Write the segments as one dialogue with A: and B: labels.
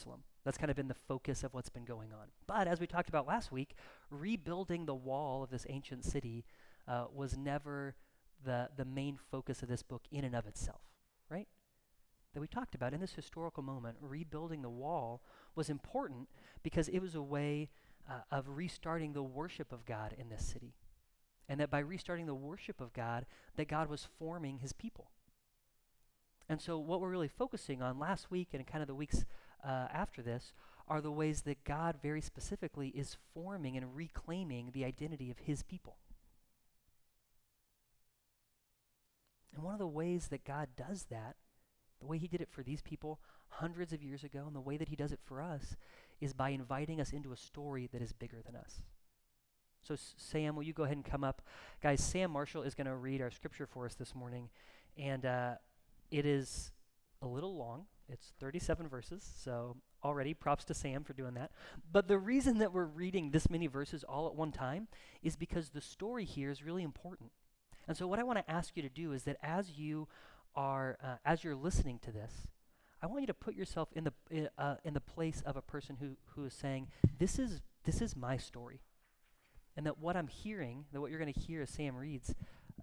A: Jerusalem. That's kind of been the focus of what's been going on. But as we talked about last week, rebuilding the wall of this ancient city uh, was never the, the main focus of this book in and of itself, right? That we talked about in this historical moment, rebuilding the wall was important because it was a way uh, of restarting the worship of God in this city. And that by restarting the worship of God, that God was forming his people. And so, what we're really focusing on last week and kind of the weeks uh, after this are the ways that God very specifically is forming and reclaiming the identity of his people. And one of the ways that God does that, the way he did it for these people hundreds of years ago, and the way that he does it for us, is by inviting us into a story that is bigger than us. So, Sam, will you go ahead and come up? Guys, Sam Marshall is going to read our scripture for us this morning. And uh, it is a little long. It's 37 verses, so already props to Sam for doing that. But the reason that we're reading this many verses all at one time is because the story here is really important. And so what I want to ask you to do is that as you are uh, as you're listening to this, I want you to put yourself in the uh, in the place of a person who who is saying, "This is this is my story." And that what I'm hearing, that what you're going to hear as Sam reads,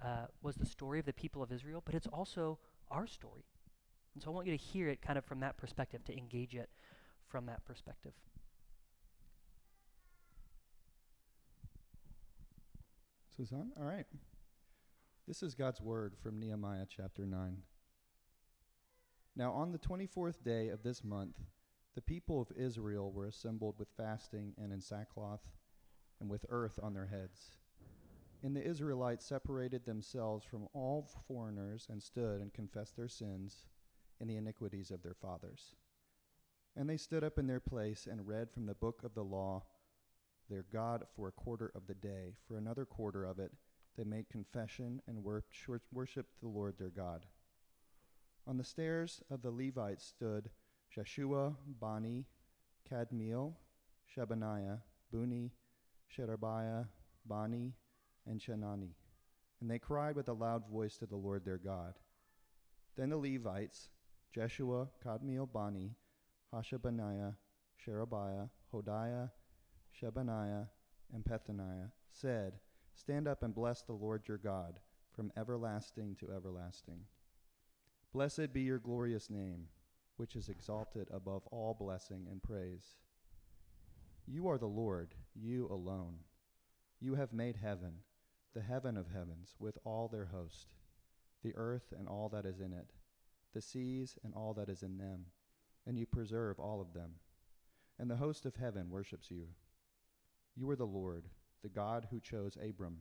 A: uh, was the story of the people of Israel, but it's also our story. And so I want you to hear it kind of from that perspective, to engage it from that perspective.
B: Susan, All right. This is God's word from Nehemiah chapter 9. Now, on the 24th day of this month, the people of Israel were assembled with fasting and in sackcloth and with earth on their heads. And the Israelites separated themselves from all foreigners and stood and confessed their sins and the iniquities of their fathers. And they stood up in their place and read from the book of the law their God for a quarter of the day. For another quarter of it, they made confession and worshiped the Lord their God. On the stairs of the Levites stood Jeshua, Bani, Kadmiel, Shebaniah, Bunni, Sherebiah, Bani, and Chenani. And they cried with a loud voice to the Lord their God. Then the Levites, Jeshua, Kadmiel, Bani, Hashabaniah, Sherebiah, Hodiah, Shebaniah, and Pethaniah, said, Stand up and bless the Lord your God from everlasting to everlasting. Blessed be your glorious name, which is exalted above all blessing and praise. You are the Lord, you alone. You have made heaven the heaven of heavens with all their host, the earth and all that is in it, the seas and all that is in them, and you preserve all of them. And the host of heaven worships you. You are the Lord, the God who chose Abram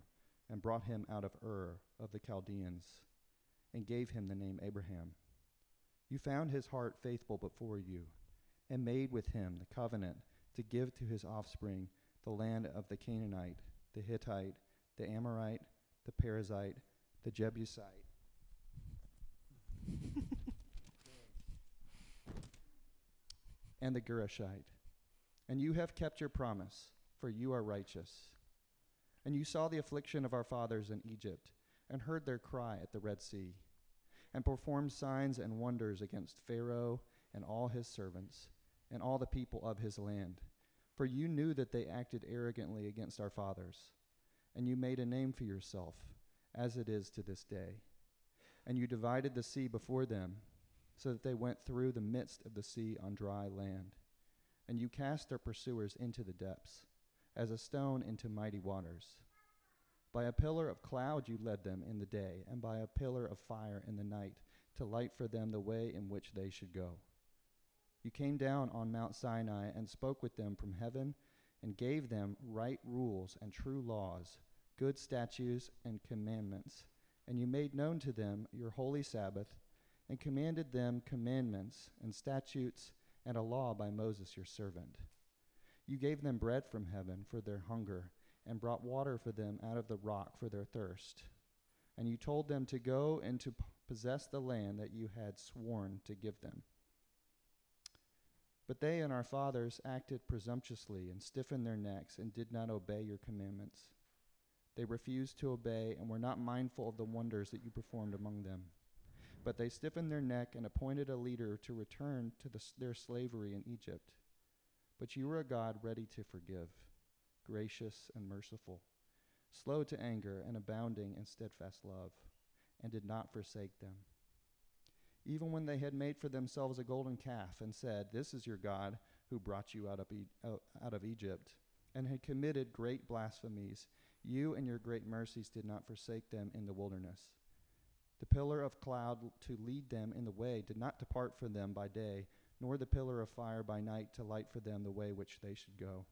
B: and brought him out of Ur of the Chaldeans and gave him the name Abraham. You found his heart faithful before you and made with him the covenant to give to his offspring the land of the Canaanite, the Hittite, the Amorite, the Perizzite, the Jebusite. and the Girgashite. And you have kept your promise, for you are righteous. And you saw the affliction of our fathers in Egypt, and heard their cry at the Red Sea, and performed signs and wonders against Pharaoh and all his servants, and all the people of his land. For you knew that they acted arrogantly against our fathers and you made a name for yourself, as it is to this day. And you divided the sea before them, so that they went through the midst of the sea on dry land. And you cast their pursuers into the depths, as a stone into mighty waters. By a pillar of cloud you led them in the day, and by a pillar of fire in the night, to light for them the way in which they should go. You came down on Mount Sinai and spoke with them from heaven, and gave them right rules and true laws good statutes and commandments. And you made known to them your holy Sabbath, and commanded them commandments and statutes and a law by Moses your servant. You gave them bread from heaven for their hunger, and brought water for them out of the rock for their thirst. And you told them to go and to possess the land that you had sworn to give them. But they and our fathers acted presumptuously and stiffened their necks and did not obey your commandments. They refused to obey and were not mindful of the wonders that you performed among them. But they stiffened their neck and appointed a leader to return to the, their slavery in Egypt. But you are a God ready to forgive, gracious and merciful, slow to anger and abounding in steadfast love, and did not forsake them. Even when they had made for themselves a golden calf and said, This is your God who brought you out of, e- out of Egypt, and had committed great blasphemies, you and your great mercies did not forsake them in the wilderness. The pillar of cloud to lead them in the way did not depart from them by day, nor the pillar of fire by night to light for them the way which they should go.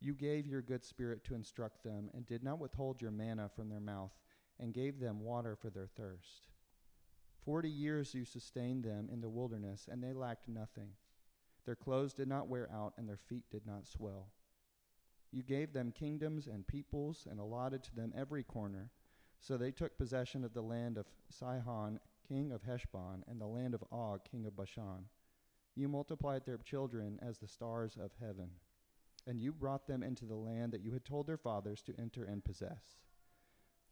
B: You gave your good spirit to instruct them, and did not withhold your manna from their mouth, and gave them water for their thirst. Forty years you sustained them in the wilderness, and they lacked nothing. Their clothes did not wear out, and their feet did not swell. You gave them kingdoms and peoples, and allotted to them every corner. So they took possession of the land of Sihon, king of Heshbon, and the land of Og, king of Bashan. You multiplied their children as the stars of heaven, and you brought them into the land that you had told their fathers to enter and possess.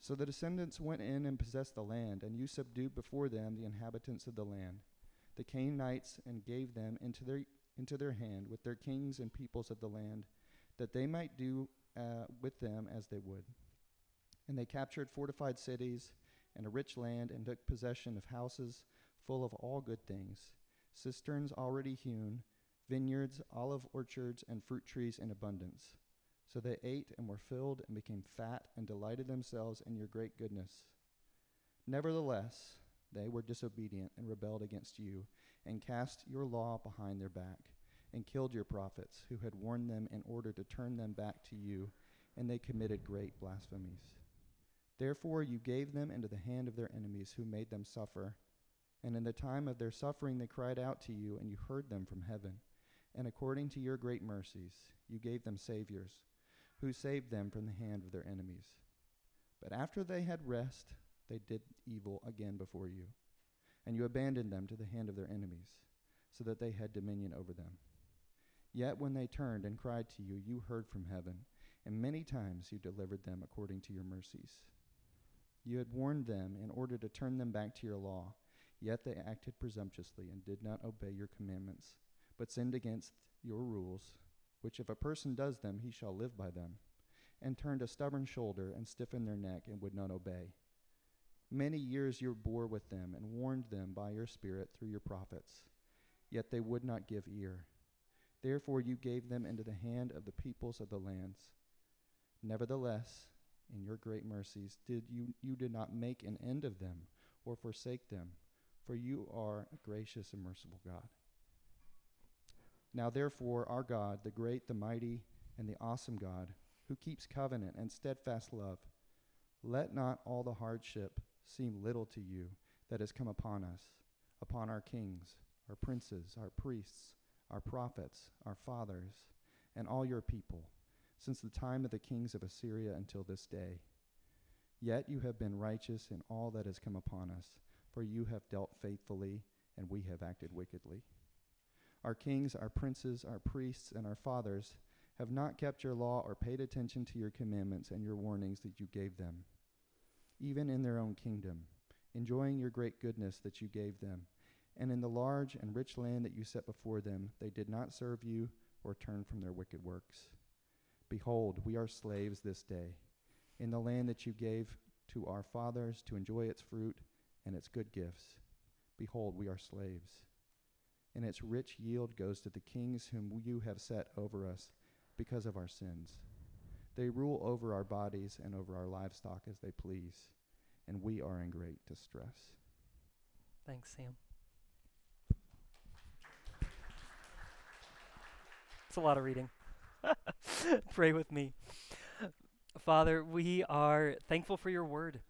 B: So the descendants went in and possessed the land, and you subdued before them the inhabitants of the land, the Canaanites, and gave them into their, into their hand with their kings and peoples of the land, that they might do uh, with them as they would. And they captured fortified cities and a rich land, and took possession of houses full of all good things, cisterns already hewn, vineyards, olive orchards, and fruit trees in abundance. So they ate and were filled and became fat and delighted themselves in your great goodness. Nevertheless, they were disobedient and rebelled against you, and cast your law behind their back, and killed your prophets, who had warned them in order to turn them back to you, and they committed great blasphemies. Therefore, you gave them into the hand of their enemies, who made them suffer. And in the time of their suffering, they cried out to you, and you heard them from heaven. And according to your great mercies, you gave them saviors, who saved them from the hand of their enemies. But after they had rest, they did evil again before you. And you abandoned them to the hand of their enemies, so that they had dominion over them. Yet when they turned and cried to you, you heard from heaven, and many times you delivered them according to your mercies. You had warned them in order to turn them back to your law, yet they acted presumptuously and did not obey your commandments, but sinned against your rules, which if a person does them, he shall live by them, and turned a stubborn shoulder and stiffened their neck and would not obey. Many years you bore with them and warned them by your Spirit through your prophets, yet they would not give ear. Therefore you gave them into the hand of the peoples of the lands. Nevertheless, in your great mercies did you you did not make an end of them or forsake them for you are a gracious and merciful god. Now therefore our god the great the mighty and the awesome god who keeps covenant and steadfast love let not all the hardship seem little to you that has come upon us upon our kings our princes our priests our prophets our fathers and all your people since the time of the kings of Assyria until this day. Yet you have been righteous in all that has come upon us, for you have dealt faithfully, and we have acted wickedly. Our kings, our princes, our priests, and our fathers have not kept your law or paid attention to your commandments and your warnings that you gave them, even in their own kingdom, enjoying your great goodness that you gave them. And in the large and rich land that you set before them, they did not serve you or turn from their wicked works. Behold, we are slaves this day in the land that you gave to our fathers to enjoy its fruit and its good gifts. Behold, we are slaves. And its rich yield goes to the kings whom you have set over us because of our sins. They rule over our bodies and over our livestock as they please, and we are in great distress.
A: Thanks, Sam. It's a lot of reading. Pray with me. Father, we are thankful for your word.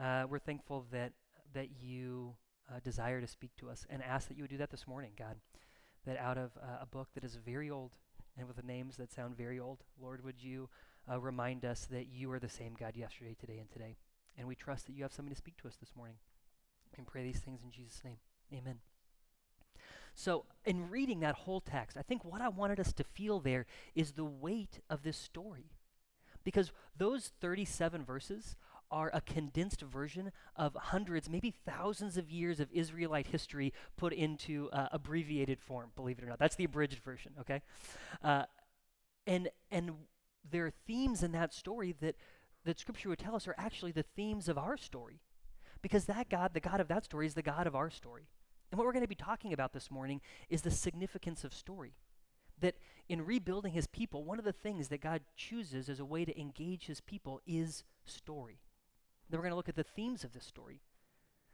A: Uh, we're thankful that that you uh, desire to speak to us and ask that you would do that this morning, God. That out of uh, a book that is very old and with the names that sound very old, Lord, would you uh, remind us that you are the same God yesterday, today, and today. And we trust that you have something to speak to us this morning. And pray these things in Jesus' name. Amen. So, in reading that whole text, I think what I wanted us to feel there is the weight of this story. Because those 37 verses are a condensed version of hundreds, maybe thousands of years of Israelite history put into uh, abbreviated form, believe it or not. That's the abridged version, okay? Uh, and, and there are themes in that story that, that Scripture would tell us are actually the themes of our story. Because that God, the God of that story, is the God of our story. And what we're going to be talking about this morning is the significance of story. That in rebuilding his people, one of the things that God chooses as a way to engage his people is story. Then we're going to look at the themes of this story.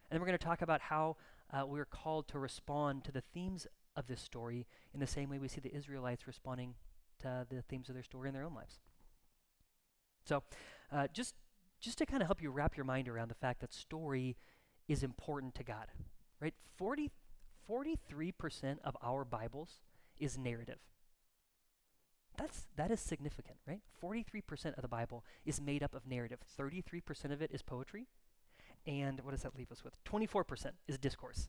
A: And then we're going to talk about how uh, we're called to respond to the themes of this story in the same way we see the Israelites responding to the themes of their story in their own lives. So, uh, just just to kind of help you wrap your mind around the fact that story is important to God, right? 40, 43% of our Bibles is narrative. That's, that is significant, right? 43% of the Bible is made up of narrative. 33% of it is poetry. And what does that leave us with? 24% is discourse.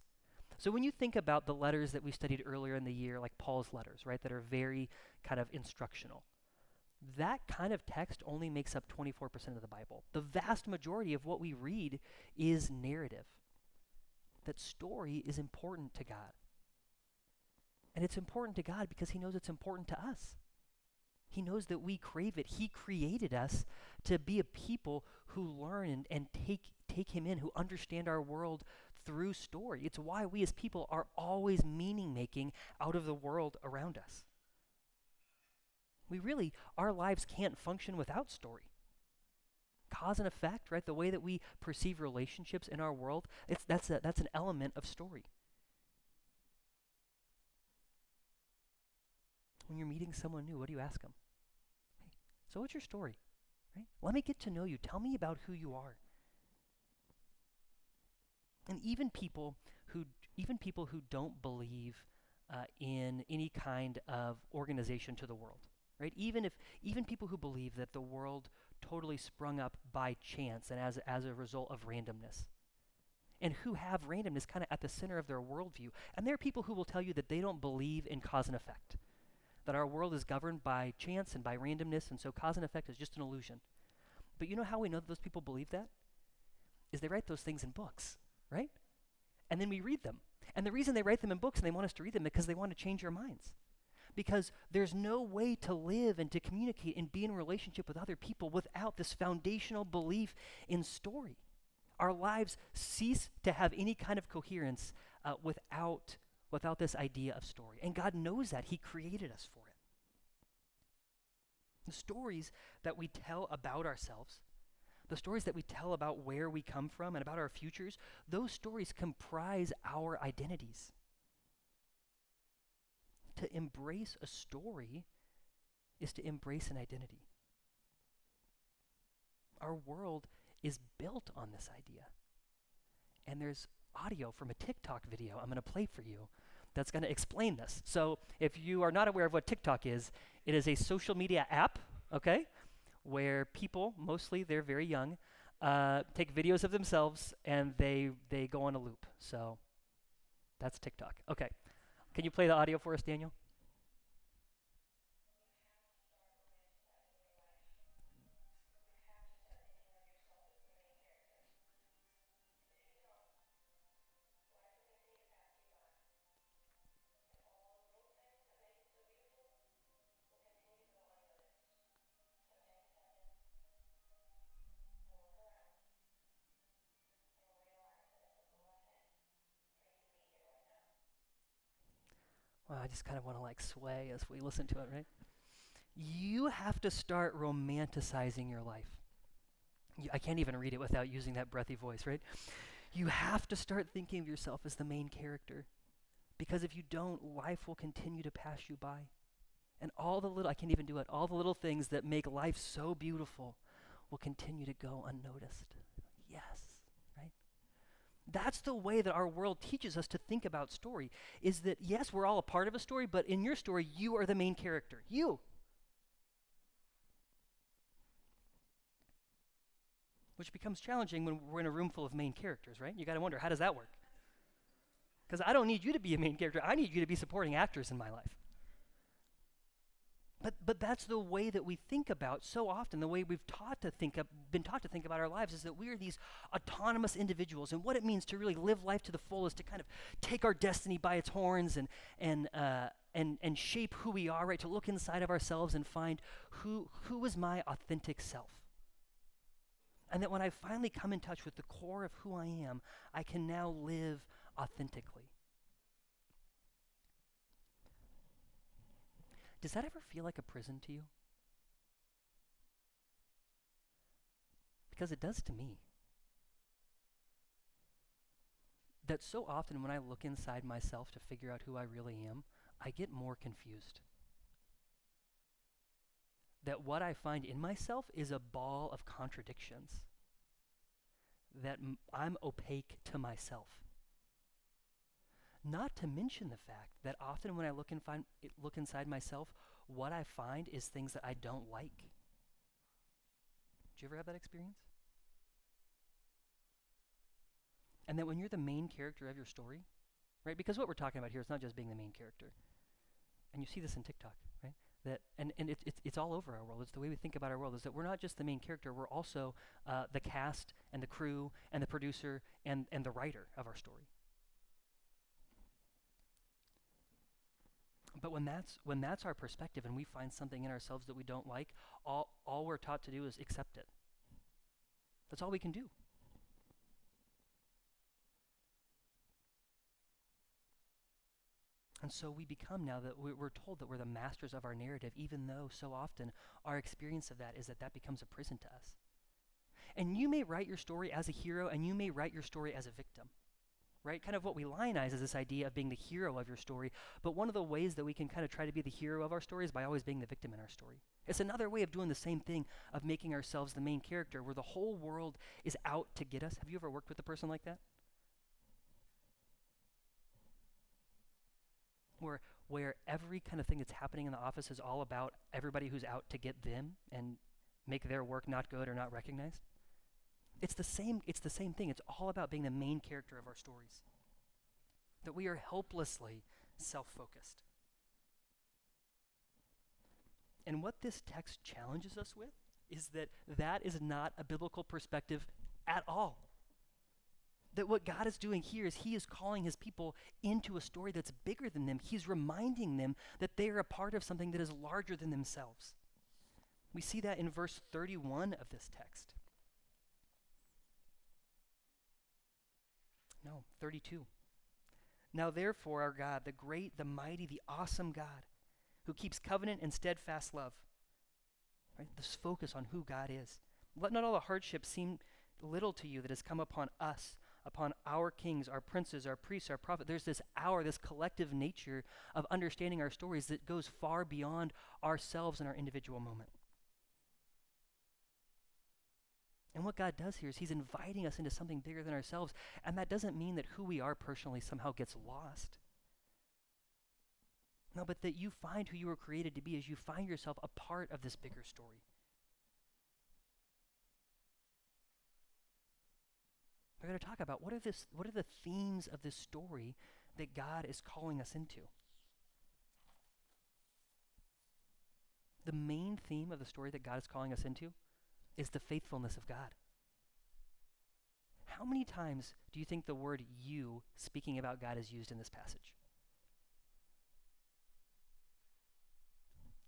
A: So when you think about the letters that we studied earlier in the year, like Paul's letters, right, that are very kind of instructional, that kind of text only makes up 24% of the Bible. The vast majority of what we read is narrative. That story is important to God. And it's important to God because He knows it's important to us. He knows that we crave it. He created us to be a people who learn and, and take, take Him in, who understand our world through story. It's why we as people are always meaning making out of the world around us. We really, our lives can't function without story. Cause and effect, right? The way that we perceive relationships in our world, it's, that's, a, that's an element of story. When you're meeting someone new, what do you ask them? Hey, so what's your story? Right? Let me get to know you. Tell me about who you are. And even people who even people who don't believe uh, in any kind of organization to the world, right? Even if even people who believe that the world totally sprung up by chance and as as a result of randomness, and who have randomness kind of at the center of their worldview, and there are people who will tell you that they don't believe in cause and effect, that our world is governed by chance and by randomness, and so cause and effect is just an illusion. But you know how we know that those people believe that? Is they write those things in books, right? And then we read them. And the reason they write them in books and they want us to read them is because they want to change our minds because there's no way to live and to communicate and be in a relationship with other people without this foundational belief in story. Our lives cease to have any kind of coherence uh, without, without this idea of story. And God knows that. He created us for it. The stories that we tell about ourselves, the stories that we tell about where we come from and about our futures, those stories comprise our identities to embrace a story is to embrace an identity. Our world is built on this idea. And there's audio from a TikTok video I'm going to play for you that's going to explain this. So, if you are not aware of what TikTok is, it is a social media app, okay, where people, mostly they're very young, uh, take videos of themselves and they they go on a loop. So, that's TikTok. Okay. Can you play the audio for us, Daniel? I just kind of want to like sway as we listen to it, right? You have to start romanticizing your life. You, I can't even read it without using that breathy voice, right? You have to start thinking of yourself as the main character. Because if you don't, life will continue to pass you by. And all the little, I can't even do it, all the little things that make life so beautiful will continue to go unnoticed. Yes. That's the way that our world teaches us to think about story is that yes, we're all a part of a story, but in your story you are the main character. You. Which becomes challenging when we're in a room full of main characters, right? You got to wonder how does that work? Cuz I don't need you to be a main character. I need you to be supporting actors in my life. But but that's the way that we think about so often, the way we've taught to think of, been taught to think about our lives is that we are these autonomous individuals. And what it means to really live life to the fullest, to kind of take our destiny by its horns and, and, uh, and, and shape who we are, right? To look inside of ourselves and find who, who is my authentic self. And that when I finally come in touch with the core of who I am, I can now live authentically. Does that ever feel like a prison to you? Because it does to me. That so often when I look inside myself to figure out who I really am, I get more confused. That what I find in myself is a ball of contradictions. That I'm opaque to myself. Not to mention the fact that often when I look, and find, look inside myself, what I find is things that I don't like. Do you ever have that experience? And that when you're the main character of your story, right? Because what we're talking about here is not just being the main character. And you see this in TikTok, right? That and, and it, it, it's all over our world. It's the way we think about our world. Is that we're not just the main character. We're also uh, the cast and the crew and the producer and and the writer of our story. But when that's when that's our perspective and we find something in ourselves that we don't like, all all we're taught to do is accept it. That's all we can do. And so we become now that we're told that we're the masters of our narrative, even though so often our experience of that is that that becomes a prison to us. And you may write your story as a hero, and you may write your story as a victim right? Kind of what we lionize is this idea of being the hero of your story. But one of the ways that we can kind of try to be the hero of our story is by always being the victim in our story. It's another way of doing the same thing of making ourselves the main character where the whole world is out to get us. Have you ever worked with a person like that? Where where every kind of thing that's happening in the office is all about everybody who's out to get them and make their work not good or not recognized? It's the same it's the same thing. It's all about being the main character of our stories. That we are helplessly self-focused. And what this text challenges us with is that that is not a biblical perspective at all. That what God is doing here is He is calling His people into a story that's bigger than them. He's reminding them that they are a part of something that is larger than themselves. We see that in verse 31 of this text. No, 32. Now, therefore, our God, the great, the mighty, the awesome God, who keeps covenant and steadfast love, right? This focus on who God is. Let not all the hardships seem little to you that has come upon us, upon our kings, our princes, our priests, our prophets. There's this our, this collective nature of understanding our stories that goes far beyond ourselves in our individual moment. And what God does here is He's inviting us into something bigger than ourselves. And that doesn't mean that who we are personally somehow gets lost. No, but that you find who you were created to be as you find yourself a part of this bigger story. We're going to talk about what are, this, what are the themes of this story that God is calling us into. The main theme of the story that God is calling us into is the faithfulness of God. How many times do you think the word you, speaking about God, is used in this passage?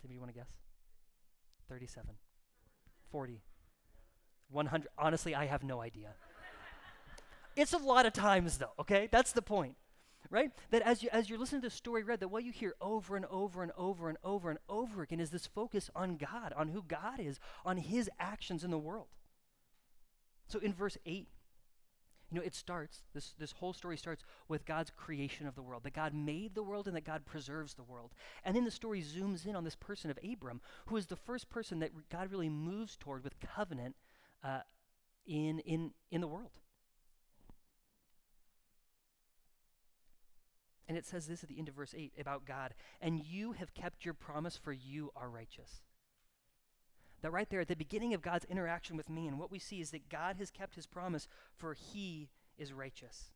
A: Anybody want to guess? 37. 40. 100. Honestly, I have no idea. it's a lot of times, though, okay? That's the point right? That as, you, as you're listening to the story read, that what you hear over and over and over and over and over again is this focus on God, on who God is, on his actions in the world. So in verse 8, you know, it starts, this, this whole story starts with God's creation of the world, that God made the world and that God preserves the world. And then the story zooms in on this person of Abram, who is the first person that God really moves toward with covenant uh, in, in, in the world. And it says this at the end of verse 8 about God, and you have kept your promise, for you are righteous. That right there at the beginning of God's interaction with me, and what we see is that God has kept his promise, for he is righteous.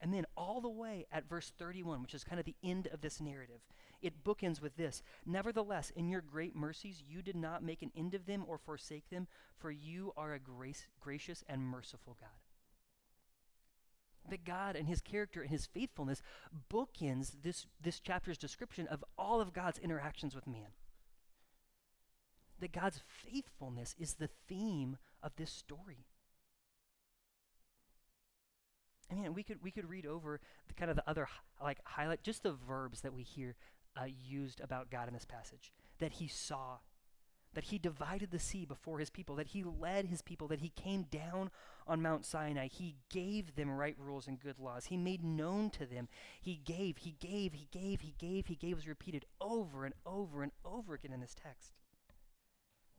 A: And then all the way at verse 31, which is kind of the end of this narrative, it bookends with this Nevertheless, in your great mercies, you did not make an end of them or forsake them, for you are a grace, gracious and merciful God. That God and his character and his faithfulness bookends this, this chapter's description of all of God's interactions with man. That God's faithfulness is the theme of this story. I mean, we could we could read over the kind of the other like highlight just the verbs that we hear uh, used about God in this passage. That He saw, that He divided the sea before His people, that He led His people, that He came down on Mount Sinai. He gave them right rules and good laws. He made known to them. He gave, He gave, He gave, He gave, He gave was repeated over and over and over again in this text.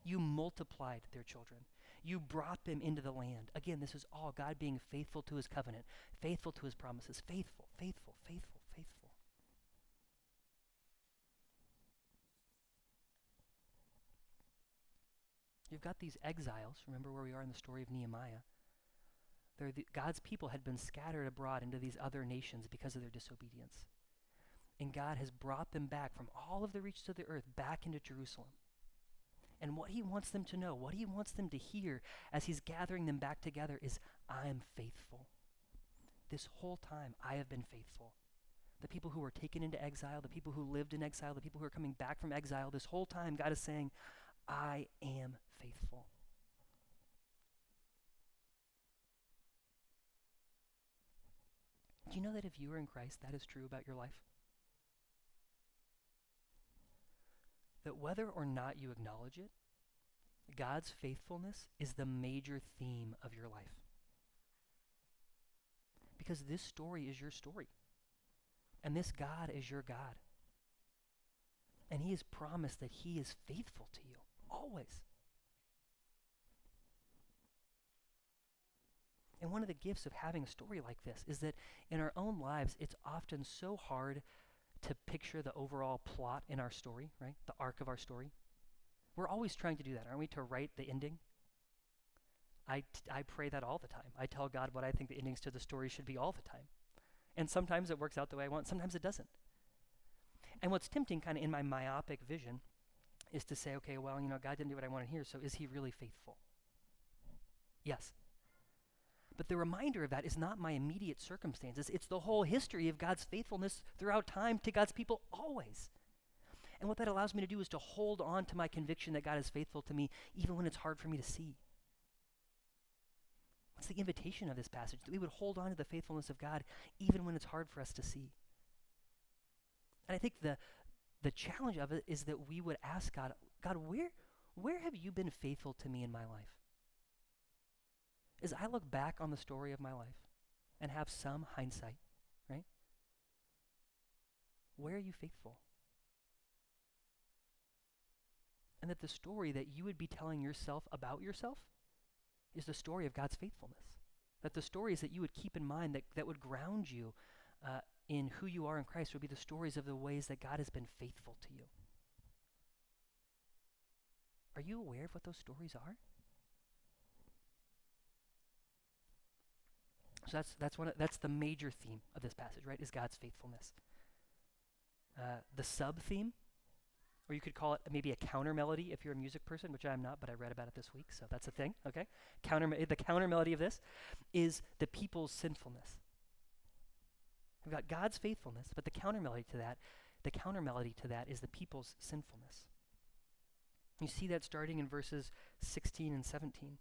A: You multiplied their children. You brought them into the land. Again, this is all God being faithful to his covenant, faithful to his promises, faithful, faithful, faithful. You've got these exiles. Remember where we are in the story of Nehemiah. The, God's people had been scattered abroad into these other nations because of their disobedience. And God has brought them back from all of the reaches of the earth back into Jerusalem and what he wants them to know, what he wants them to hear as he's gathering them back together is I am faithful. This whole time, I have been faithful. The people who were taken into exile, the people who lived in exile, the people who are coming back from exile, this whole time, God is saying, I am faithful. Do you know that if you are in Christ, that is true about your life? that whether or not you acknowledge it, God's faithfulness is the major theme of your life. Because this story is your story. And this God is your God. And He has promised that He is faithful to you, always. And one of the gifts of having a story like this is that in our own lives, it's often so hard to picture the overall plot in our story, right? The arc of our story. We're always trying to do that, aren't we? To write the ending. I, t- I pray that all the time. I tell God what I think the endings to the story should be all the time. And sometimes it works out the way I want, sometimes it doesn't. And what's tempting, kind of in my myopic vision, is to say, okay, well, you know, God didn't do what I wanted here, so is he really faithful? Yes. But the reminder of that is not my immediate circumstances, it's the whole history of God's faithfulness throughout time to God's people always. And what that allows me to do is to hold on to my conviction that God is faithful to me, even when it's hard for me to see. What's the invitation of this passage? That we would hold on to the faithfulness of God, even when it's hard for us to see. And I think the, the challenge of it is that we would ask God, God, where, where have you been faithful to me in my life? As I look back on the story of my life and have some hindsight, right? Where are you faithful? And that the story that you would be telling yourself about yourself is the story of God's faithfulness. That the stories that you would keep in mind that, that would ground you uh, in who you are in Christ would be the stories of the ways that God has been faithful to you. Are you aware of what those stories are? So that's that's one of, that's the major theme of this passage, right? Is God's faithfulness. Uh, the sub theme, or you could call it maybe a counter melody if you're a music person, which I'm not, but I read about it this week, so that's a thing. Okay, counter the counter melody of this is the people's sinfulness. We've got God's faithfulness, but the counter melody to that, the counter melody to that is the people's sinfulness. You see that starting in verses 16 and 17.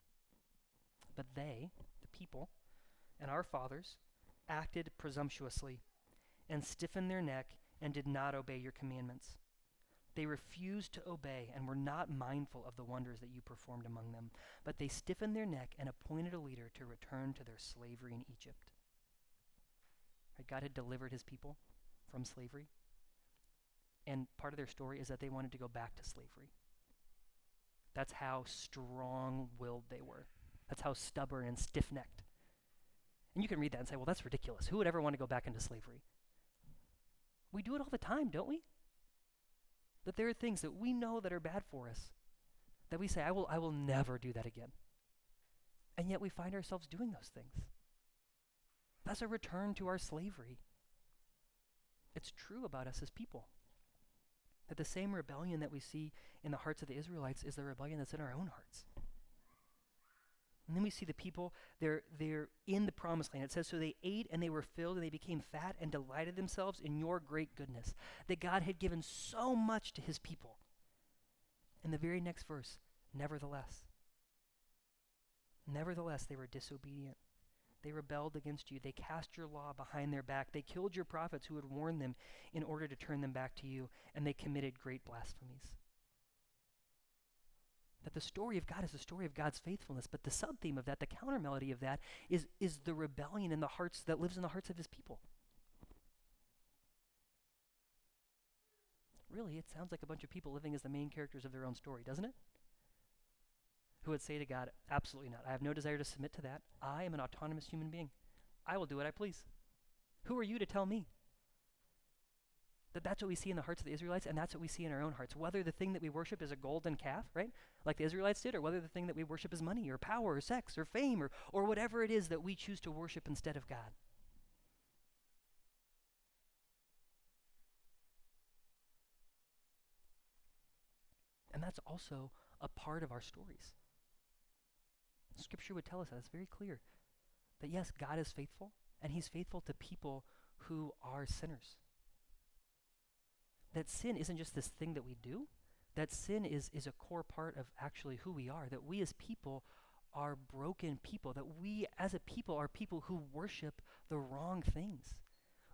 A: But they, the people, and our fathers acted presumptuously and stiffened their neck and did not obey your commandments. They refused to obey and were not mindful of the wonders that you performed among them, but they stiffened their neck and appointed a leader to return to their slavery in Egypt. Right, God had delivered his people from slavery, and part of their story is that they wanted to go back to slavery. That's how strong willed they were. That's how stubborn and stiff necked and you can read that and say, well, that's ridiculous. Who would ever want to go back into slavery? We do it all the time, don't we? That there are things that we know that are bad for us that we say, I will, I will never do that again. And yet we find ourselves doing those things. That's a return to our slavery. It's true about us as people. That the same rebellion that we see in the hearts of the Israelites is the rebellion that's in our own hearts. And then we see the people, they're, they're in the promised land. It says, So they ate and they were filled and they became fat and delighted themselves in your great goodness. That God had given so much to his people. In the very next verse, nevertheless. Nevertheless, they were disobedient. They rebelled against you. They cast your law behind their back. They killed your prophets who had warned them in order to turn them back to you, and they committed great blasphemies. That the story of God is the story of God's faithfulness, but the sub theme of that, the counter melody of that, is, is the rebellion in the hearts that lives in the hearts of his people. Really, it sounds like a bunch of people living as the main characters of their own story, doesn't it? Who would say to God, Absolutely not. I have no desire to submit to that. I am an autonomous human being. I will do what I please. Who are you to tell me? That that's what we see in the hearts of the Israelites, and that's what we see in our own hearts. Whether the thing that we worship is a golden calf, right, like the Israelites did, or whether the thing that we worship is money, or power, or sex, or fame, or, or whatever it is that we choose to worship instead of God. And that's also a part of our stories. Scripture would tell us that. It's very clear. That yes, God is faithful, and He's faithful to people who are sinners. That sin isn't just this thing that we do, that sin is, is a core part of actually who we are. That we as people are broken people, that we as a people are people who worship the wrong things,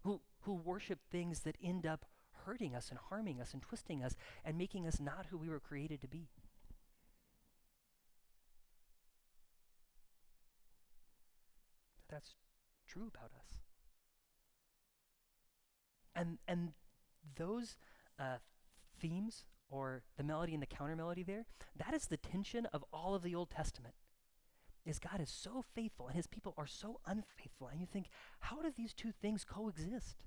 A: who, who worship things that end up hurting us and harming us and twisting us and making us not who we were created to be. That's true about us. And and those uh, themes or the melody and the counter melody there, that is the tension of all of the Old Testament. Is God is so faithful and his people are so unfaithful. And you think, how do these two things coexist?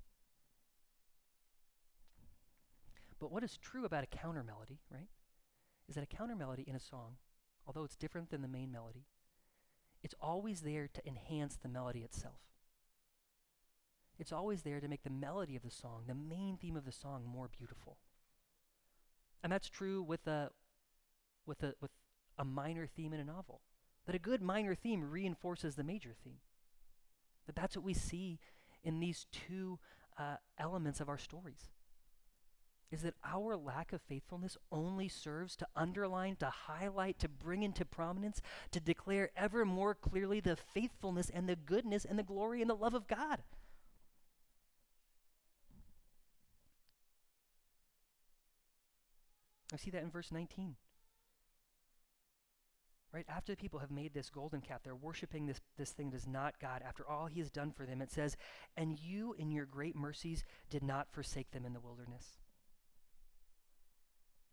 A: But what is true about a counter melody, right, is that a counter melody in a song, although it's different than the main melody, it's always there to enhance the melody itself. It's always there to make the melody of the song, the main theme of the song, more beautiful. And that's true with a, with a, with a minor theme in a novel. That a good minor theme reinforces the major theme. That that's what we see in these two uh, elements of our stories is that our lack of faithfulness only serves to underline, to highlight, to bring into prominence, to declare ever more clearly the faithfulness and the goodness and the glory and the love of God. I see that in verse 19. Right after the people have made this golden calf, they're worshiping this, this thing that is not God. After all he has done for them, it says, And you, in your great mercies, did not forsake them in the wilderness.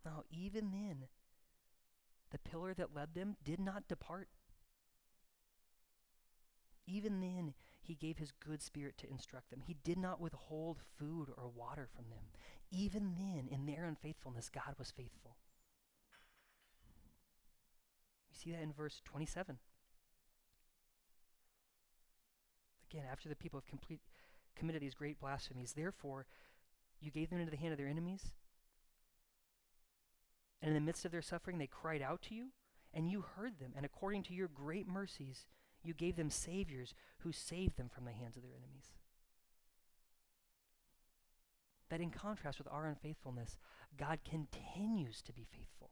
A: Now, even then, the pillar that led them did not depart. Even then, he gave his good spirit to instruct them. He did not withhold food or water from them. Even then, in their unfaithfulness, God was faithful. We see that in verse 27. Again, after the people have complete, committed these great blasphemies, therefore, you gave them into the hand of their enemies and in the midst of their suffering, they cried out to you, and you heard them. And according to your great mercies, you gave them saviors who saved them from the hands of their enemies. That in contrast with our unfaithfulness, God continues to be faithful.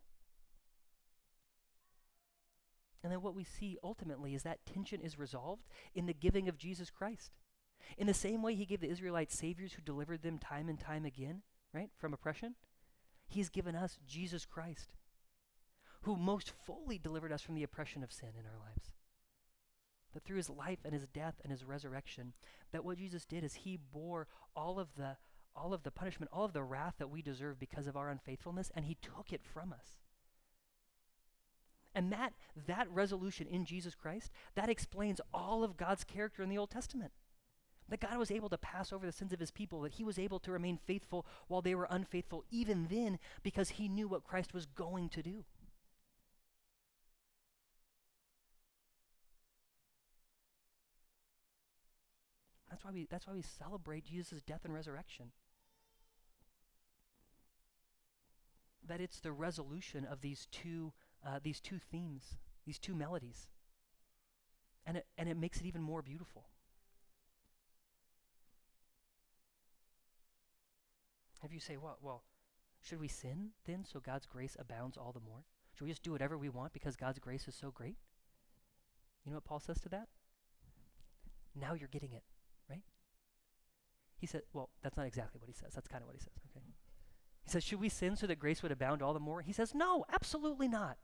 A: And then what we see ultimately is that tension is resolved in the giving of Jesus Christ. In the same way he gave the Israelites saviors who delivered them time and time again, right, from oppression, He's given us Jesus Christ, who most fully delivered us from the oppression of sin in our lives. That through his life and his death and his resurrection, that what Jesus did is he bore all of the all of the punishment, all of the wrath that we deserve because of our unfaithfulness, and he took it from us. And that that resolution in Jesus Christ, that explains all of God's character in the Old Testament. That God was able to pass over the sins of his people, that he was able to remain faithful while they were unfaithful, even then, because he knew what Christ was going to do. That's why we, that's why we celebrate Jesus' death and resurrection. That it's the resolution of these two, uh, these two themes, these two melodies. And it, and it makes it even more beautiful. If you say, well, well, should we sin then so God's grace abounds all the more? Should we just do whatever we want because God's grace is so great? You know what Paul says to that? Now you're getting it, right? He said, well, that's not exactly what he says. That's kind of what he says, okay? He says, should we sin so that grace would abound all the more? He says, no, absolutely not.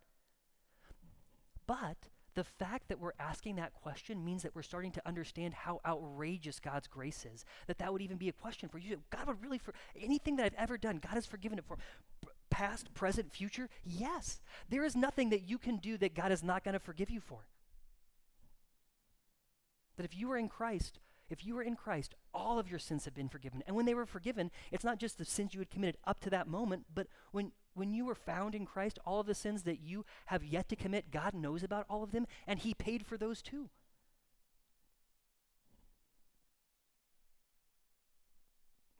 A: But the fact that we're asking that question means that we're starting to understand how outrageous God's grace is. That that would even be a question for you. God would really, for anything that I've ever done, God has forgiven it for. Past, present, future? Yes. There is nothing that you can do that God is not going to forgive you for. That if you are in Christ, if you are in Christ, all of your sins have been forgiven. And when they were forgiven, it's not just the sins you had committed up to that moment, but when, when you were found in Christ, all of the sins that you have yet to commit, God knows about all of them, and He paid for those too.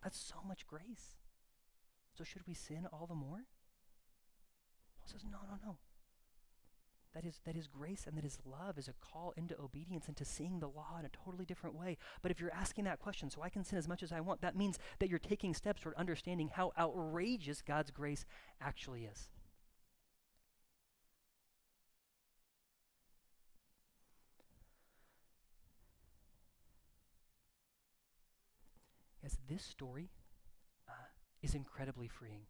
A: That's so much grace. So should we sin all the more? Paul says, no, no, no. That is, that is grace and that is love is a call into obedience and to seeing the law in a totally different way. But if you're asking that question, so I can sin as much as I want, that means that you're taking steps toward understanding how outrageous God's grace actually is. Yes, this story uh, is incredibly freeing.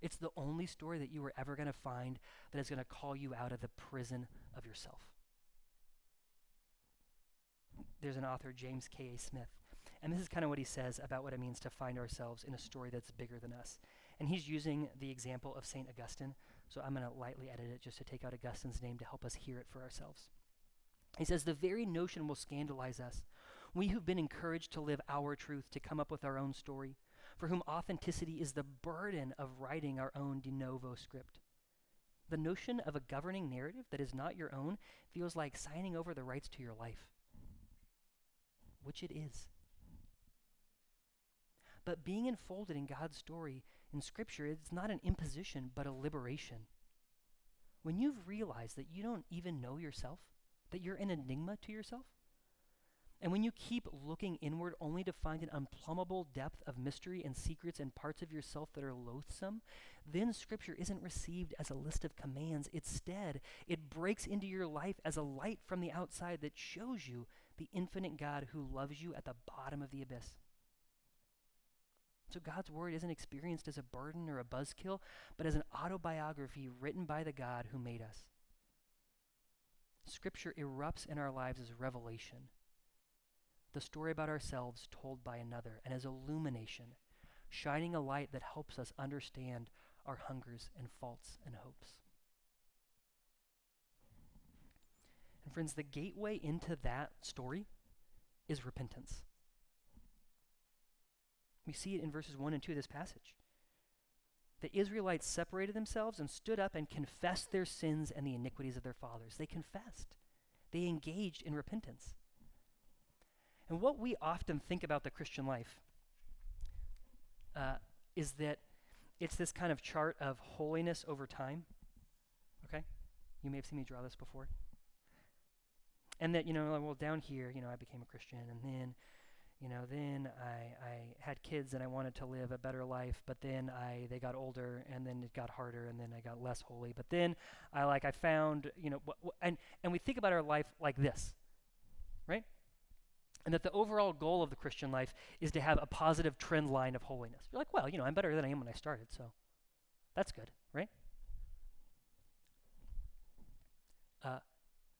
A: It's the only story that you are ever going to find that is going to call you out of the prison of yourself. There's an author, James K.A. Smith, and this is kind of what he says about what it means to find ourselves in a story that's bigger than us. And he's using the example of St. Augustine, so I'm going to lightly edit it just to take out Augustine's name to help us hear it for ourselves. He says, The very notion will scandalize us. We who've been encouraged to live our truth, to come up with our own story, for whom authenticity is the burden of writing our own de novo script. The notion of a governing narrative that is not your own feels like signing over the rights to your life, which it is. But being enfolded in God's story in Scripture, it's not an imposition, but a liberation. When you've realized that you don't even know yourself, that you're an enigma to yourself, and when you keep looking inward only to find an unplumbable depth of mystery and secrets and parts of yourself that are loathsome, then Scripture isn't received as a list of commands. Instead, it breaks into your life as a light from the outside that shows you the infinite God who loves you at the bottom of the abyss. So God's word isn't experienced as a burden or a buzzkill, but as an autobiography written by the God who made us. Scripture erupts in our lives as revelation the story about ourselves told by another, and as illumination, shining a light that helps us understand our hungers and faults and hopes. And friends, the gateway into that story is repentance. We see it in verses 1 and 2 of this passage. The Israelites separated themselves and stood up and confessed their sins and the iniquities of their fathers. They confessed, they engaged in repentance. And what we often think about the Christian life uh, is that it's this kind of chart of holiness over time. Okay? You may have seen me draw this before. And that, you know, well, down here, you know, I became a Christian, and then, you know, then I, I had kids and I wanted to live a better life, but then I they got older and then it got harder and then I got less holy. But then I like I found, you know, wh- wh- and and we think about our life like this. Right? And that the overall goal of the Christian life is to have a positive trend line of holiness. You're like, well, you know, I'm better than I am when I started, so that's good, right? Uh,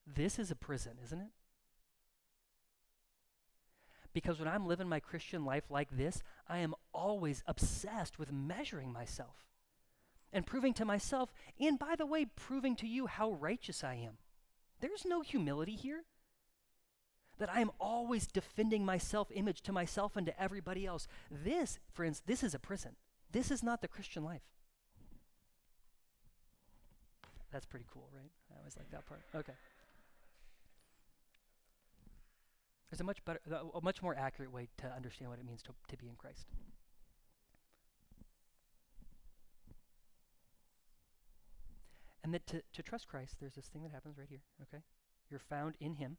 A: this is a prison, isn't it? Because when I'm living my Christian life like this, I am always obsessed with measuring myself and proving to myself, and by the way, proving to you how righteous I am. There's no humility here that I am always defending my self image to myself and to everybody else. This, friends, this is a prison. This is not the Christian life. That's pretty cool, right? I always like that part. Okay. There's a much better, a much more accurate way to understand what it means to, to be in Christ. And that to, to trust Christ, there's this thing that happens right here, okay? You're found in Him.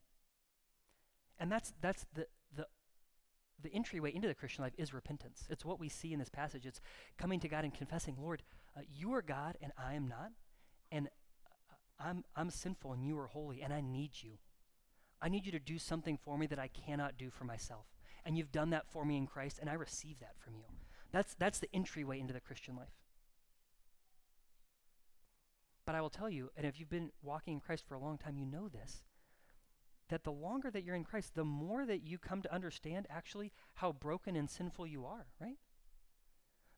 A: And that's, that's the, the, the entryway into the Christian life is repentance. It's what we see in this passage. It's coming to God and confessing, Lord, uh, you are God and I am not. And uh, I'm, I'm sinful and you are holy and I need you. I need you to do something for me that I cannot do for myself. And you've done that for me in Christ, and I receive that from you. That's, that's the entryway into the Christian life. But I will tell you, and if you've been walking in Christ for a long time, you know this, that the longer that you're in Christ, the more that you come to understand actually how broken and sinful you are, right?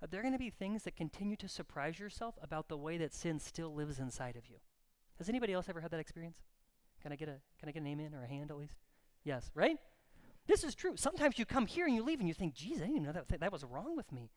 A: Uh, there are going to be things that continue to surprise yourself about the way that sin still lives inside of you. Has anybody else ever had that experience? Can I get a can I get an amen or a hand at least? Yes, right? This is true. Sometimes you come here and you leave and you think, geez, I didn't even know that th- that was wrong with me.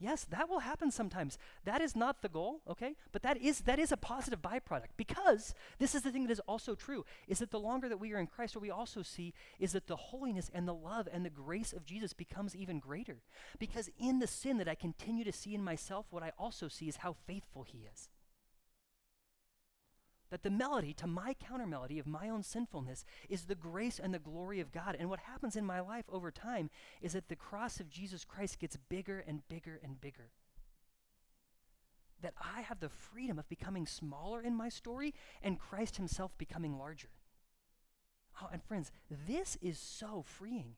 A: Yes, that will happen sometimes. That is not the goal, okay? But that is that is a positive byproduct because this is the thing that is also true is that the longer that we are in Christ, what we also see is that the holiness and the love and the grace of Jesus becomes even greater. Because in the sin that I continue to see in myself, what I also see is how faithful he is that the melody to my counter melody of my own sinfulness is the grace and the glory of God. And what happens in my life over time is that the cross of Jesus Christ gets bigger and bigger and bigger. That I have the freedom of becoming smaller in my story and Christ Himself becoming larger. Oh, and friends, this is so freeing.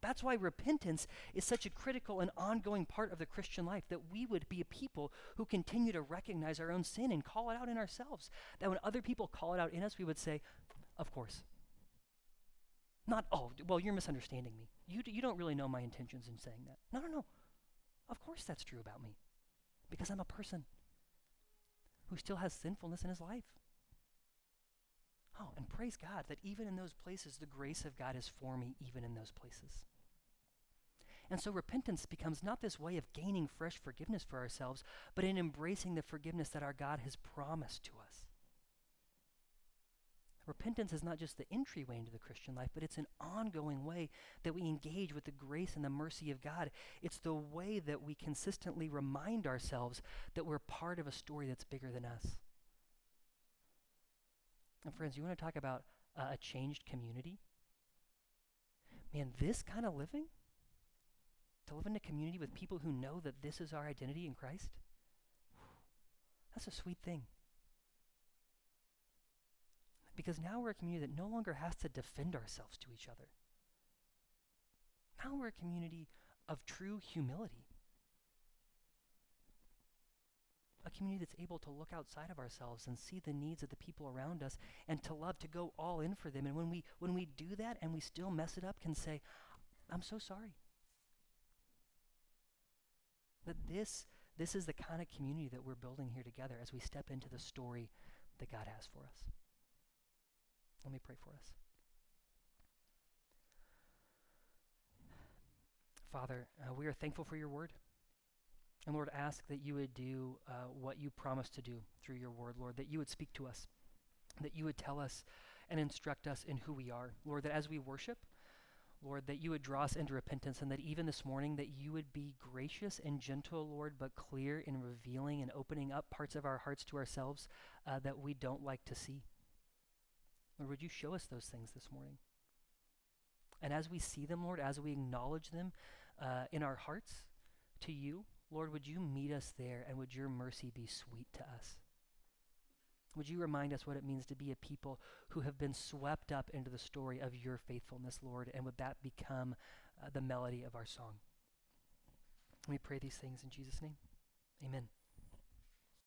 A: That's why repentance is such a critical and ongoing part of the Christian life, that we would be a people who continue to recognize our own sin and call it out in ourselves. That when other people call it out in us, we would say, Of course. Not, oh, well, you're misunderstanding me. You, d- you don't really know my intentions in saying that. No, no, no. Of course that's true about me. Because I'm a person who still has sinfulness in his life. Oh, and praise God that even in those places, the grace of God is for me, even in those places. And so repentance becomes not this way of gaining fresh forgiveness for ourselves, but in embracing the forgiveness that our God has promised to us. Repentance is not just the entryway into the Christian life, but it's an ongoing way that we engage with the grace and the mercy of God. It's the way that we consistently remind ourselves that we're part of a story that's bigger than us. And friends, you want to talk about uh, a changed community? Man, this kind of living, to live in a community with people who know that this is our identity in Christ, that's a sweet thing. Because now we're a community that no longer has to defend ourselves to each other. Now we're a community of true humility. A community that's able to look outside of ourselves and see the needs of the people around us and to love to go all in for them. And when we when we do that and we still mess it up, can say, I'm so sorry. That this this is the kind of community that we're building here together as we step into the story that God has for us. Let me pray for us. Father, uh, we are thankful for your word. And Lord, ask that you would do uh, what you promised to do through your word, Lord, that you would speak to us, that you would tell us and instruct us in who we are. Lord, that as we worship, Lord, that you would draw us into repentance, and that even this morning, that you would be gracious and gentle, Lord, but clear in revealing and opening up parts of our hearts to ourselves uh, that we don't like to see. Lord, would you show us those things this morning? And as we see them, Lord, as we acknowledge them uh, in our hearts to you, Lord, would you meet us there and would your mercy be sweet to us? Would you remind us what it means to be a people who have been swept up into the story of your faithfulness, Lord, and would that become uh, the melody of our song? We pray these things in Jesus' name. Amen.